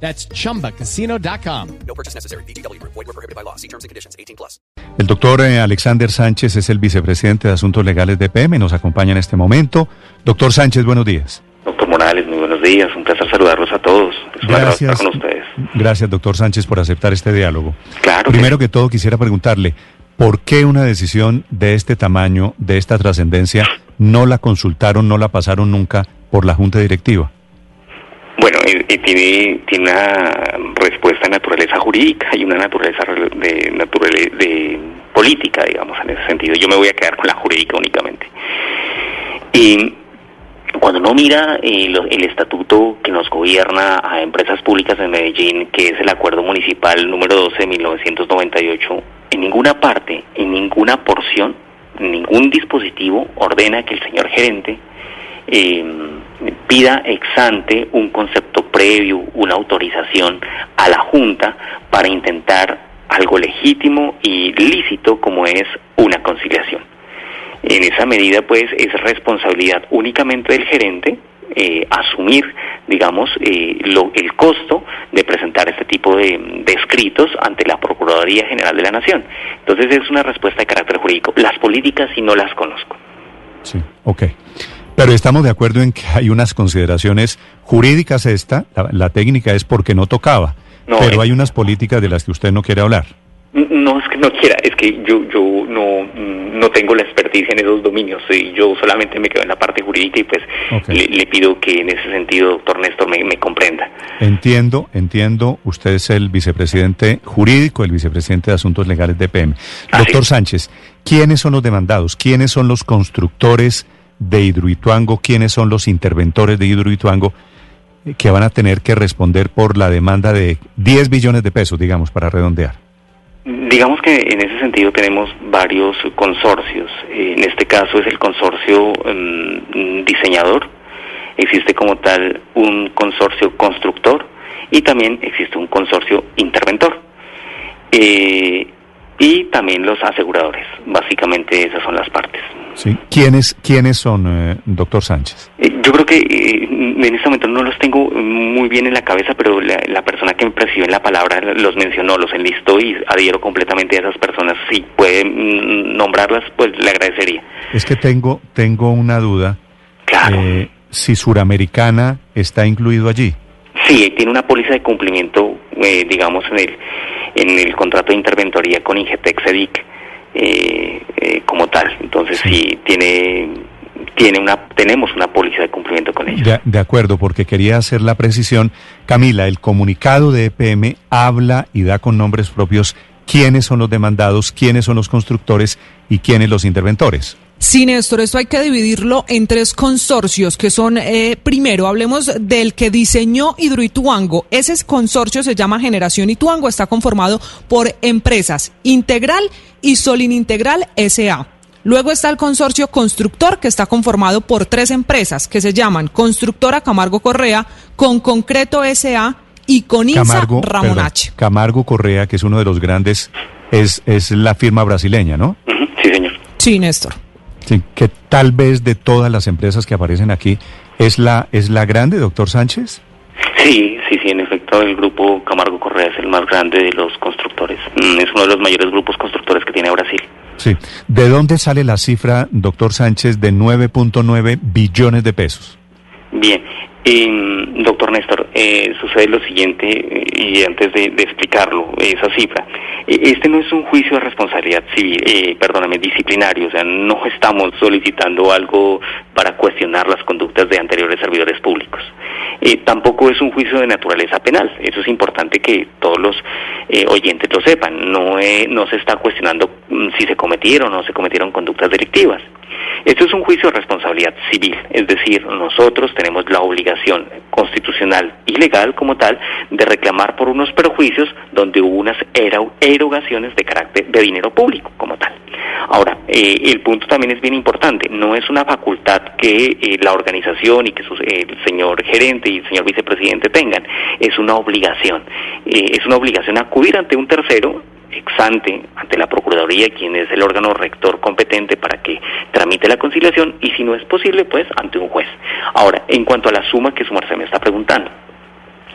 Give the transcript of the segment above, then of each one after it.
That's chumbacasino.com. No purchase necessary. BGW. Void were prohibited by law. See terms and conditions. 18 plus. El doctor eh, Alexander Sánchez es el vicepresidente de Asuntos Legales de PM, nos acompaña en este momento. Doctor Sánchez, buenos días. Doctor Morales, muy buenos días. Un placer saludarlos a todos. Es un agrado estar con ustedes. Gracias, doctor Sánchez, por aceptar este diálogo. Claro. Primero que todo, quisiera preguntarle, ¿por qué una decisión de este tamaño, de esta trascendencia, no la consultaron, no la pasaron nunca por la Junta Directiva? Bueno, y, y tiene, tiene una respuesta de naturaleza jurídica y una naturaleza de, naturale- de política, digamos, en ese sentido. Yo me voy a quedar con la jurídica únicamente. Y cuando uno mira eh, lo- el estatuto que nos gobierna a empresas públicas en Medellín, que es el acuerdo municipal número 12 de 1998, en ninguna parte, en ninguna porción, en ningún dispositivo ordena que el señor gerente eh, pida ex ante un concepto previo, una autorización a la Junta para intentar algo legítimo y lícito como es una conciliación. En esa medida, pues, es responsabilidad únicamente del gerente eh, asumir, digamos, eh, lo- el costo de presentar este tipo de, escritos ante la Procuraduría General de la Nación. Entonces, es una respuesta de carácter jurídico. Las políticas sí no las conozco. Sí, ok. Pero estamos de acuerdo en que hay unas consideraciones jurídicas esta, la, la técnica es porque no tocaba, No, pero hay unas políticas de las que usted no quiere hablar. No es que no quiera, es que yo yo no no tengo la experticia en esos dominios. y Yo solamente me quedo en la parte jurídica y pues le, le pido que en ese sentido, doctor Néstor, me, me comprenda. Entiendo, entiendo, usted es el vicepresidente jurídico, el vicepresidente de Asuntos Legales de PM. Doctor. Sánchez, ¿quiénes son los demandados? ¿Quiénes son los constructores de Hidroituango? ¿Quiénes son los interventores de Hidroituango que van a tener que responder por la demanda de 10 billones de pesos, digamos, para redondear? Digamos que en ese sentido tenemos varios consorcios. En este caso es el consorcio mm, diseñador, existe como tal un consorcio constructor y también existe un consorcio interventor. Eh, y también los aseguradores. Básicamente esas son las partes. ¿Sí? ¿Quiénes, ¿Quiénes son, eh, doctor Sánchez? Eh, Yo creo que eh, en este momento no los tengo muy bien en la cabeza, pero la, la persona que me recibió en la palabra los mencionó, los enlistó y adhiero completamente a esas personas. Si puede mm, nombrarlas, pues le agradecería. Es que tengo, tengo una duda. Claro. si Suramericana está incluido allí. Sí, tiene una póliza de cumplimiento, eh, digamos, en el, en el contrato de interventoría con Ingetex EDIC como tal. Entonces sí, tiene, tiene una, tenemos una póliza de cumplimiento con ellos. De, de acuerdo, porque quería hacer la precisión. Camila, el comunicado de EPM habla y da con nombres propios quiénes son los demandados, quiénes son los constructores y quiénes los interventores. Sí, Néstor, esto hay que dividirlo en tres consorcios, que son, eh, primero, hablemos del que diseñó Hidroituango. Ese consorcio se llama Generación Ituango, está conformado por empresas Integral y Solin Integral SA. Luego está el consorcio constructor, que está conformado por tres empresas, que se llaman Constructora Camargo Correa, Con Concreto SA y Coninsa Camargo, Ramón perdón, H. Camargo Correa, que es uno de los grandes, es, es la firma brasileña, ¿no? Sí, señor. Sí, Néstor. Sí, que tal vez de todas las empresas que aparecen aquí, ¿es la, es la grande, doctor Sánchez? Sí, sí, sí, en efecto, el grupo Camargo Correa es el más grande de los constructores. Mm, Es uno de los mayores grupos constructores que tiene Brasil. Sí. ¿De dónde sale la cifra, doctor Sánchez, de 9.9 billones de pesos? Bien, eh, doctor Néstor, eh, sucede lo siguiente, eh, y antes de, explicarlo, esa cifra, eh, este no es un juicio de responsabilidad civil, eh, perdóname, disciplinario, o sea, no estamos solicitando algo para cuestionar las conductas de anteriores. Eh, tampoco es un juicio de naturaleza penal, eso es importante que todos los eh, oyentes lo sepan, no, eh, no se está cuestionando mm, si se cometieron o no se cometieron conductas delictivas. Esto es un juicio de responsabilidad civil, es decir, nosotros tenemos la obligación constitucional y legal como tal de reclamar por unos perjuicios donde hubo unas erogaciones de carácter de dinero público como tal. Ahora, eh, el punto también es bien importante, no es una facultad que eh, la organización y que el señor gerente y el señor vicepresidente tengan, es una obligación, eh, es una obligación acudir ante un tercero exante ante la Procuraduría, quien es el órgano rector competente para que tramite la conciliación, y si no es posible, pues ante un juez. Ahora, en cuanto a la suma que su merced me está preguntando,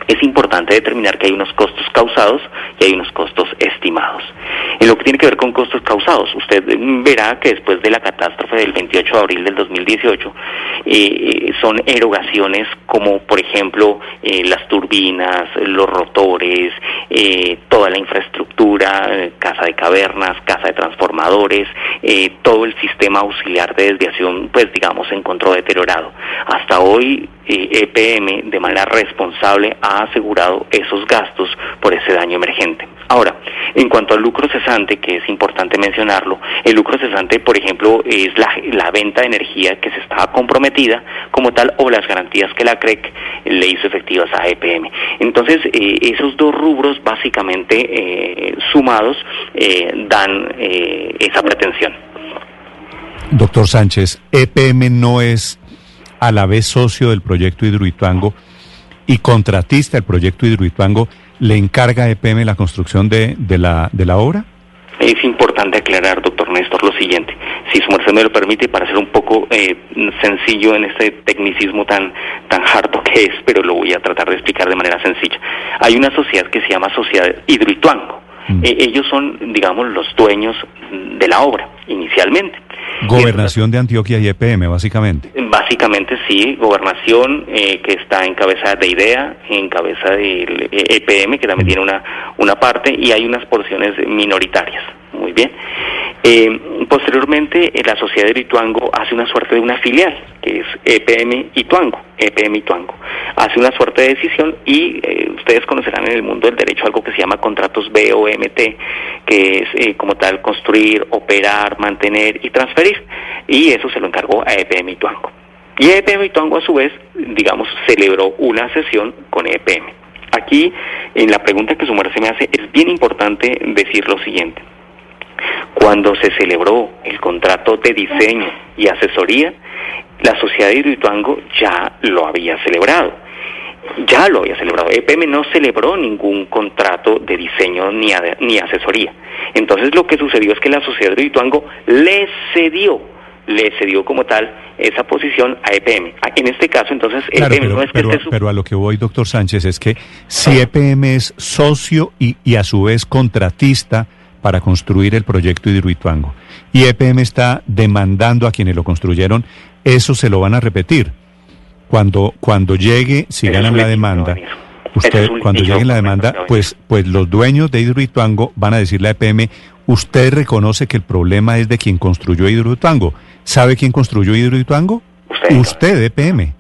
es importante determinar que hay unos costos causados y hay unos costos estimados. En lo que tiene que ver con costos causados, usted verá que después de la catástrofe del 28 de abril del 2018, eh, son erogaciones como, por ejemplo, eh, las turbinas, los rotores, eh, toda la infraestructura, casa de cavernas, casa de transformadores, todo el sistema auxiliar de desviación, pues digamos, se encontró deteriorado. Hasta hoy, EPM, e de manera responsable, ha asegurado esos gastos por ese daño emergente. Ahora, en cuanto al lucro cesante, que es importante mencionarlo, el lucro cesante, por ejemplo, es la, venta de energía que se estaba comprometida como tal o las garantías que la CREC le hizo efectivas a EPM. Entonces, eh, esos dos rubros básicamente eh, sumados eh, dan esa pretensión. Doctor Sánchez, EPM no es a la vez socio del proyecto Hidroituango y contratista del proyecto Hidroituango, ¿le encarga a EPM la construcción de, de, la, de la obra? Es importante aclarar, doctor Néstor, lo siguiente. Si su merced me lo permite, para ser un poco eh, sencillo en este tecnicismo tan, tan harto que es, pero lo voy a tratar de explicar de manera sencilla. Hay una sociedad que se llama Sociedad Hidroituango. Mm. Eh, ellos son, digamos, los dueños de la obra, inicialmente. Gobernación de Antioquia y EPM, básicamente. Básicamente sí, gobernación eh, que está en cabeza de IDEA, en cabeza del EPM, que también tiene una, una parte, y hay unas porciones minoritarias. Muy bien. Eh, posteriormente, eh, la sociedad de Ituango hace una suerte de una filial, que es EPM Ituango, EPM Ituango. Hace una suerte de decisión y eh, ustedes conocerán en el mundo del derecho algo que se llama contratos BOMT, que es como tal construir, operar, mantener y transferir. Y eso se lo encargó a EPM Ituango. Y EPM Ituango a su vez, digamos, celebró una sesión con EPM. Aquí, en la pregunta que su merced me hace, es bien importante decir lo siguiente. Cuando se celebró el contrato de diseño y asesoría, la sociedad de Hidroituango ya lo había celebrado. Ya lo había celebrado. EPM no celebró ningún contrato de diseño ni, ni asesoría. Entonces lo que sucedió es que la sociedad de Hidroituango le cedió le cedió como tal esa posición a EPM. En este caso, entonces, EPM no es que pero, pero a lo que voy, doctor Sánchez, es que si EPM es socio y, y a su vez contratista para construir el proyecto Hidroituango. Y EPM está demandando a quienes lo construyeron, eso se lo van a repetir. Cuando, cuando llegue, si ganan la demanda, usted, cuando llegue la demanda, pues, pues los dueños de Hidroituango van a decirle a EPM, usted reconoce que el problema es de quien construyó Hidroituango. ¿Sabe quién construyó Hidroituango? Usted, usted EPM.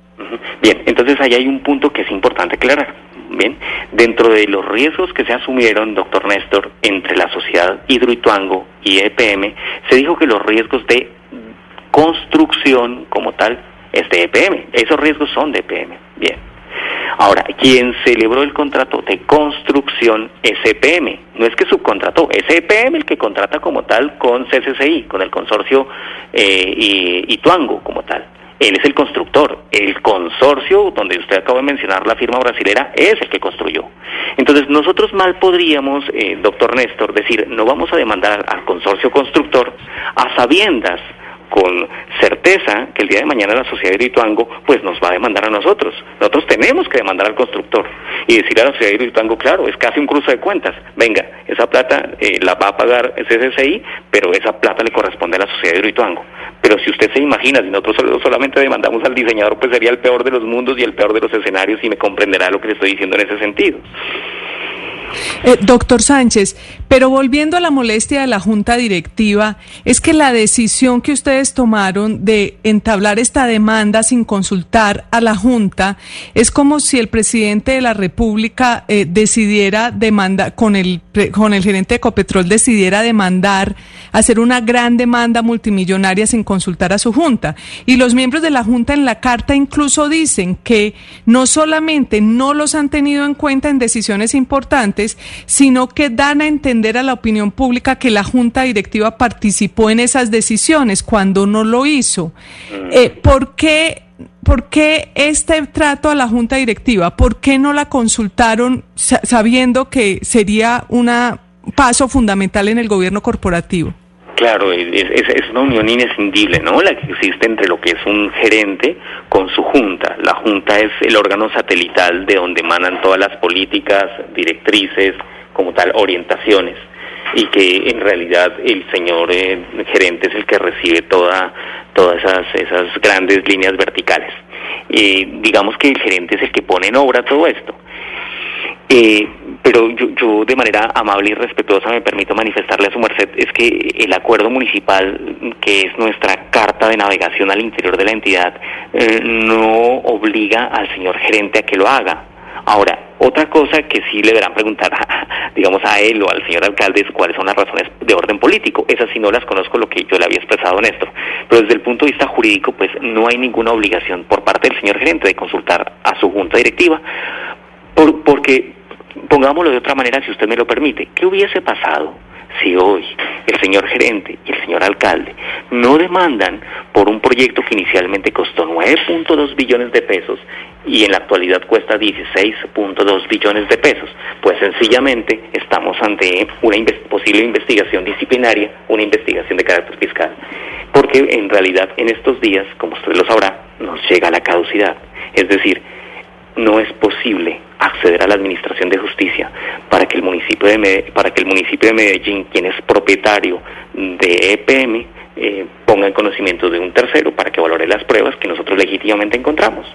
Bien, entonces ahí hay un punto que es importante aclarar. Bien, dentro de los riesgos que se asumieron, doctor Néstor, entre la sociedad Hidroituango y EPM, se dijo que los riesgos de construcción como tal es de EPM. Esos riesgos son de EPM. Bien. Ahora, quien celebró el contrato de construcción es EPM. No es que subcontrató, es EPM el que contrata como tal con CCCI, con el consorcio eh, Ituango como tal. Él es el constructor. El consorcio, donde usted acaba de mencionar la firma brasilera, es el que construyó. Entonces, nosotros mal podríamos, eh, doctor Néstor, decir, no vamos a demandar al consorcio constructor a sabiendas con certeza que el día de mañana la sociedad de Ituango pues nos va a demandar a nosotros. Nosotros tenemos que demandar al constructor y decirle a la sociedad de Ituango, claro, es casi un cruce de cuentas. Venga, esa plata eh, la va a pagar CCCI, pero esa plata le corresponde a la sociedad de Ituango. Pero si usted se imagina, si nosotros solamente demandamos al diseñador, pues sería el peor de los mundos y el peor de los escenarios y me comprenderá lo que le estoy diciendo en ese sentido. Eh, doctor Sánchez, pero volviendo a la molestia de la Junta Directiva, es que la decisión que ustedes tomaron de entablar esta demanda sin consultar a la Junta es como si el presidente de la República eh, decidiera demandar, con el, con el gerente de Ecopetrol decidiera demandar, hacer una gran demanda multimillonaria sin consultar a su Junta. Y los miembros de la Junta en la carta incluso dicen que no solamente no los han tenido en cuenta en decisiones importantes, sino que dan a entender a la opinión pública que la Junta Directiva participó en esas decisiones cuando no lo hizo. Mm. Eh, ¿Por qué? ¿Por qué este trato a la Junta Directiva? ¿Por qué no la consultaron sabiendo que sería un paso fundamental en el gobierno corporativo? Claro, es, es, una unión inescindible, ¿no? La que existe entre lo que es un gerente con su junta. La junta es el órgano satelital de donde emanan todas las políticas, directrices, como tal, orientaciones. Y que en realidad el señor eh, gerente es el que recibe toda, todas esas, esas grandes líneas verticales. Y digamos que el gerente es el que pone en obra todo esto. Eh, pero yo, yo, de manera amable y respetuosa me permito manifestarle a su merced es que el acuerdo municipal, que es nuestra carta de navegación al interior de la entidad, eh, no obliga al señor gerente a que lo haga. Ahora, otra cosa que sí le deberán preguntar, digamos, a él o al señor alcalde es cuáles son las razones de orden político. Esas sí no las conozco, lo que yo le había expresado, Néstor. Pero desde el punto de vista jurídico, pues no hay ninguna obligación por parte del señor gerente de consultar a su junta directiva, por, porque pongámoslo de otra manera, si usted me lo permite, ¿qué hubiese pasado si hoy el señor gerente y el señor alcalde no demandan por un proyecto que inicialmente costó 9.2 billones de pesos y en la actualidad cuesta 16.2 billones de pesos? Pues sencillamente estamos ante una posible investigación disciplinaria, una investigación de carácter fiscal, porque en realidad en estos días, como usted lo sabrá, nos llega la caducidad. Es decir, no es posible acceder a la administración de justicia para que el municipio de para que el municipio de Medellín, quien es propietario de EPM, eh, ponga en conocimiento de un tercero para que valore las pruebas que nosotros legítimamente encontramos.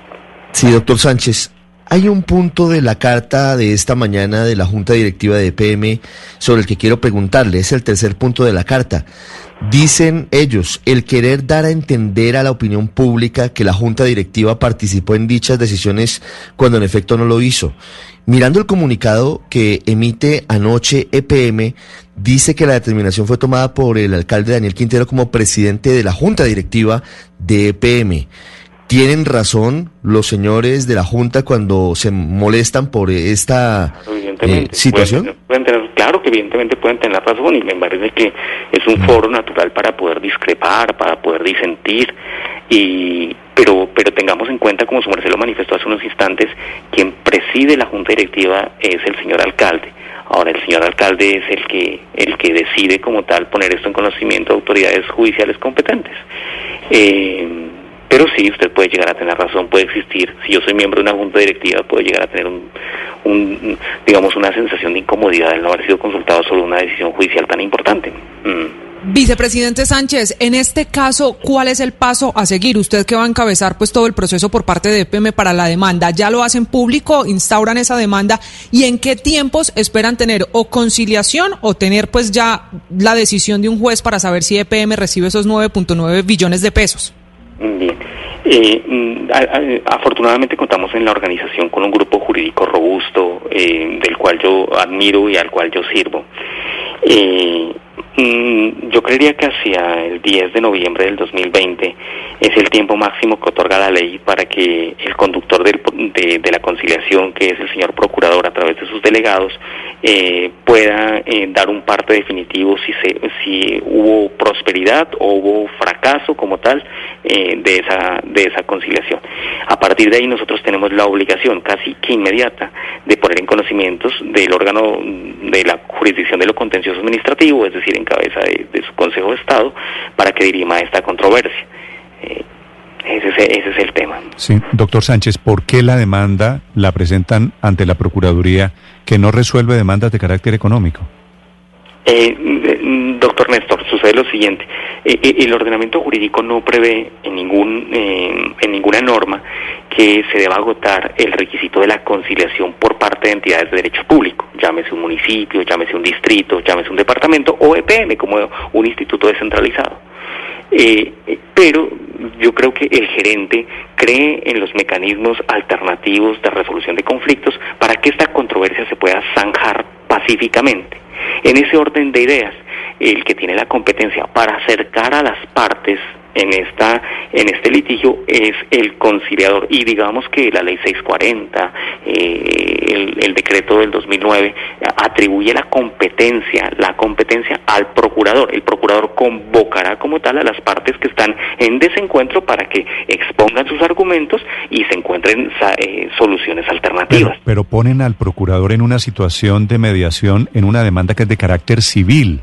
Sí, doctor Sánchez. Hay un punto de la carta de esta mañana de la Junta Directiva de EPM sobre el que quiero preguntarle. Es el tercer punto de la carta. Dicen ellos, el querer dar a entender a la opinión pública que la Junta Directiva participó en dichas decisiones cuando en efecto no lo hizo. Mirando el comunicado que emite anoche EPM, dice que la determinación fue tomada por el alcalde Daniel Quintero como presidente de la Junta Directiva de EPM. ¿Tienen razón los señores de la Junta cuando se molestan por esta eh, situación? Evidentemente pueden tener razón y me parece que es un foro natural para poder discrepar, para poder disentir, y, pero, pero tengamos en cuenta, como su merced lo manifestó hace unos instantes, quien preside la Junta Directiva es el señor alcalde. Ahora el señor alcalde es el que el que decide como tal poner esto en conocimiento de autoridades judiciales competentes. Eh, pero sí, usted puede llegar a tener razón, puede existir. Si yo soy miembro de una junta directiva, puede llegar a tener un, digamos, una sensación de incomodidad al no haber sido consultado sobre una decisión judicial tan importante. Mm. Vicepresidente Sánchez, en este caso, ¿cuál es el paso a seguir? Usted que va a encabezar pues todo el proceso por parte de EPM para la demanda, ¿ya lo hacen público, instauran esa demanda y en qué tiempos esperan tener o conciliación o tener pues ya la decisión de un juez para saber si EPM recibe esos 9.9 billones de pesos? Bien. Eh, mm, afortunadamente contamos en la organización con un grupo jurídico robusto eh, del cual yo admiro y al cual yo sirvo. Eh, yo creería que hacia el 10 de noviembre del 2020 es el tiempo máximo que otorga la ley para que el conductor del, de, de, la conciliación, que es el señor procurador a través de sus delegados, eh, pueda eh, dar un parte definitivo si, se, si hubo prosperidad o hubo fracaso como tal eh, de, esa, de esa conciliación. A partir de ahí nosotros tenemos la obligación casi que inmediata de poner en conocimientos del órgano de la jurisdicción de lo contencioso administrativo, es decir, en cabeza de, de su Consejo de Estado, para que dirima esta controversia. Eh, ese, ese, es el tema. Sí, doctor Sánchez, ¿por qué la demanda la presentan ante la Procuraduría que no resuelve demandas de carácter económico? Eh, doctor Néstor, sucede lo siguiente. Eh, eh, el ordenamiento jurídico no prevé en, ningún, en ninguna norma que se deba agotar el requisito de la conciliación por parte de entidades de derecho público, llámese un municipio, llámese un distrito, llámese un departamento o EPM como un instituto descentralizado. Eh, pero yo creo que el gerente cree en los mecanismos alternativos de resolución de conflictos para que esta controversia se pueda zanjar pacíficamente. En ese orden de ideas, el que tiene la competencia para acercar a las partes en esta en este litigio es el conciliador. Y digamos que la ley 640 eh, el, el, decreto del 2009 atribuye la competencia la competencia al procurador. El procurador convocará como tal a las partes que están en desencuentro para que expongan sus argumentos y se encuentren eh, soluciones alternativas. Pero, ponen al procurador en una situación de mediación en una demanda que es de carácter civil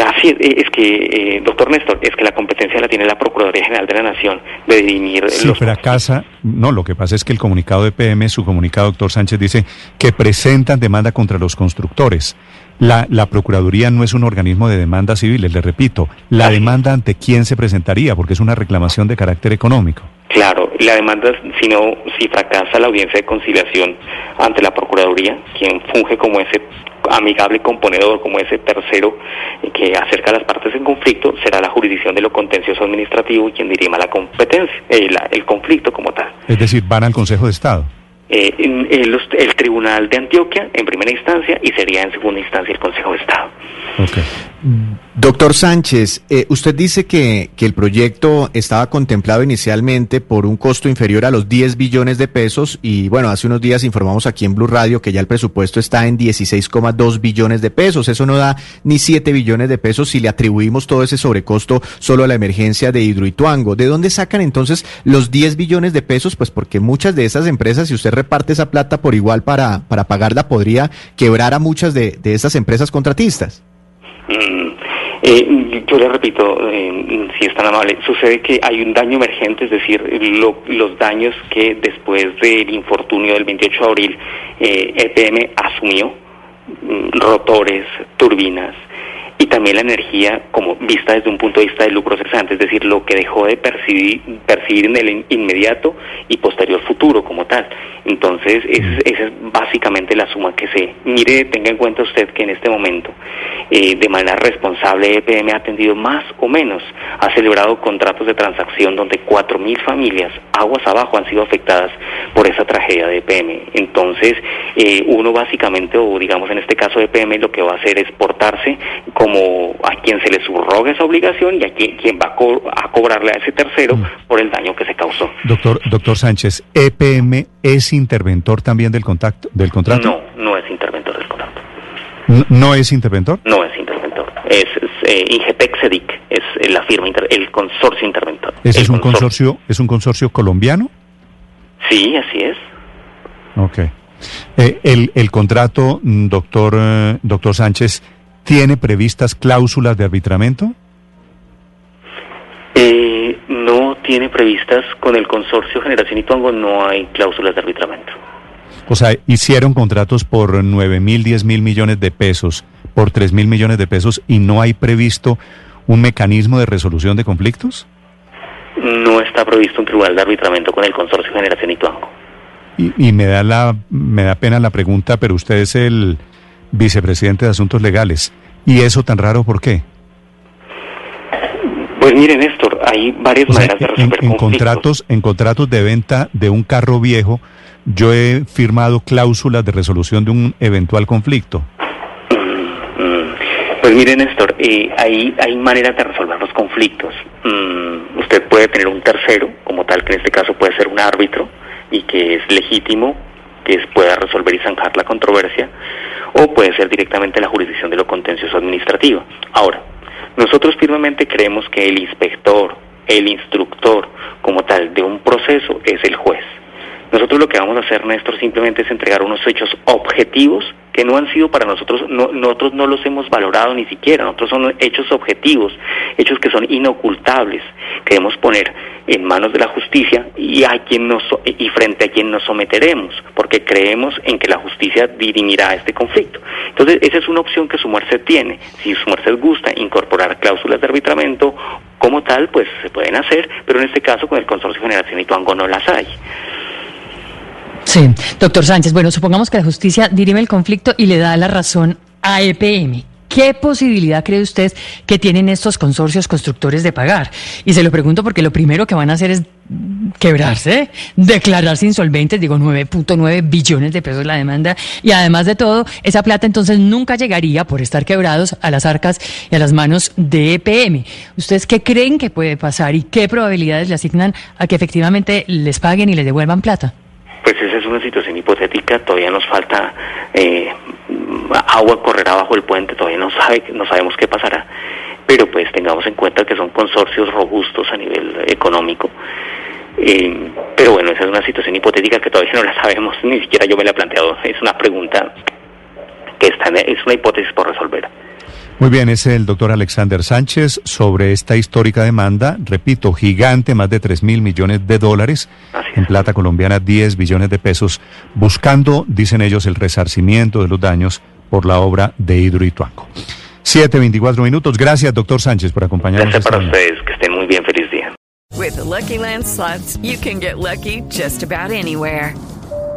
así es, eh, es que, eh, doctor Néstor, es que la competencia la tiene la Procuraduría General de la Nación de dirimir si los... fracasa, no, lo que pasa es que el comunicado de PM, su comunicado, doctor Sánchez, dice que presentan demanda contra los constructores. La, la Procuraduría no es un organismo de demanda civiles, le repito. ¿La así. demanda ante quién se presentaría? Porque es una reclamación de carácter económico. Claro, la demanda, si no, si fracasa la audiencia de conciliación ante la Procuraduría, quien funge como ese amigable componedor, como ese tercero que acerca a las partes en conflicto, será la jurisdicción de lo contencioso administrativo quien dirima la competencia, eh, la, el conflicto como tal. Es decir, van al Consejo de Estado. Eh, el, el, Tribunal de Antioquia en primera instancia y sería en segunda instancia el Consejo de Estado. Okay. Doctor Sánchez, eh, usted dice que, que, el proyecto estaba contemplado inicialmente por un costo inferior a los 10 billones de pesos y bueno, hace unos días informamos aquí en Blue Radio que ya el presupuesto está en 16,2 billones de pesos. Eso no da ni 7 billones de pesos si le atribuimos todo ese sobrecosto solo a la emergencia de Hidroituango. ¿De dónde sacan entonces los 10 billones de pesos? Pues porque muchas de esas empresas, si usted reparte esa plata por igual para, para pagarla, podría quebrar a muchas de, de esas empresas contratistas. Eh, yo le repito, eh, si es tan amable, sucede que hay un daño emergente, es decir, lo, los daños que después del infortunio del 28 de abril eh, EPM asumió, mm, rotores, turbinas, y también la energía como vista desde un punto de vista de lucro cesante, es decir, lo que dejó de percibir, percibir en el inmediato y posterior futuro como tal. Entonces, es, esa es básicamente la suma que se mire, tenga en cuenta usted que en este momento, eh, de manera responsable, EPM ha atendido más o menos, ha celebrado contratos de transacción donde 4.000 familias, aguas abajo, han sido afectadas por esa tragedia de EPM. Entonces, eh, uno básicamente, o digamos en este caso EPM, lo que va a hacer es portarse como a quien se le subroga esa obligación y a quien, quien va a, co a, cobrarle a ese tercero mm. por el daño que se causó. Doctor, doctor Sánchez, ¿EPM es interventor también del, contacto, del contrato? No, no es interventor del contrato. ¿No, no es interventor? No es interventor. Es, es eh, es la firma, inter el consorcio interventor. ¿Ese es un consorcio. consorcio, es un consorcio colombiano? Sí, así es. Ok. Eh, el, el contrato, doctor, eh, doctor Sánchez, ¿Tiene previstas cláusulas de arbitramiento? Eh, no tiene previstas con el consorcio Generación Ituango, no hay cláusulas de arbitramiento. O sea, hicieron contratos por 9 mil, 10 mil millones de pesos, por 3 mil millones de pesos y no hay previsto un mecanismo de resolución de conflictos? No está previsto un tribunal de arbitramiento con el consorcio Generación Ituango. Y, y me da la me da pena la pregunta, pero usted es el vicepresidente de Asuntos Legales. ¿Y eso tan raro por qué? Pues mire, Néstor, hay varias o sea, maneras de resolver en, en contratos, en contratos de venta de un carro viejo, yo he firmado cláusulas de resolución de un eventual conflicto. Pues mire, Néstor, eh, hay, hay maneras de resolver los conflictos. Mm, usted puede tener un tercero, como tal, que en este caso puede ser un árbitro, y que es legítimo, que pueda resolver y zanjar la controversia, o puede ser directamente la jurisdicción de lo contencioso administrativo. Ahora, nosotros firmemente creemos que el inspector, el instructor como tal de un proceso es el juez. Nosotros lo que vamos a hacer, Néstor, simplemente es entregar unos hechos objetivos que no han sido para nosotros, no, nosotros no los hemos valorado ni siquiera, nosotros son hechos objetivos, hechos que son inocultables. Queremos poner en manos de la justicia y a quien nos y frente a quien nos someteremos, porque creemos en que la justicia dirimirá este conflicto. Entonces, esa es una opción que su merced tiene. Si su merced gusta incorporar cláusulas de arbitramiento como tal, pues se pueden hacer, pero en este caso con el Consorcio de Generación no las hay. Sí, doctor Sánchez, bueno, supongamos que la justicia dirime el conflicto y le da la razón a EPM. ¿Qué posibilidad cree usted que tienen estos consorcios constructores de pagar? Y se lo pregunto porque lo primero que van a hacer es quebrarse, declararse insolventes, digo 9.9 billones de pesos la demanda, y además de todo, esa plata entonces nunca llegaría por estar quebrados a las arcas y a las manos de EPM. ¿Ustedes qué creen que puede pasar y qué probabilidades le asignan a que efectivamente les paguen y les devuelvan plata? Pues esa es una situación hipotética, todavía nos falta eh, agua correrá bajo el puente, todavía no, sabe, no sabemos qué pasará, pero pues tengamos en cuenta que son consorcios robustos a nivel económico. Eh, pero bueno, esa es una situación hipotética que todavía no la sabemos, ni siquiera yo me la he planteado, es una pregunta que está es una hipótesis por resolver. Muy bien, es el doctor Alexander Sánchez sobre esta histórica demanda, repito, gigante, más de 3 mil millones de dólares, en plata colombiana 10 billones de pesos, buscando, dicen ellos, el resarcimiento de los daños por la obra de Hidroituango. 7, 24 minutos. Gracias, doctor Sánchez, por acompañarnos. Gracias para ustedes, que estén muy bien, feliz día. With the Lucky Land slots, you can get lucky just about anywhere.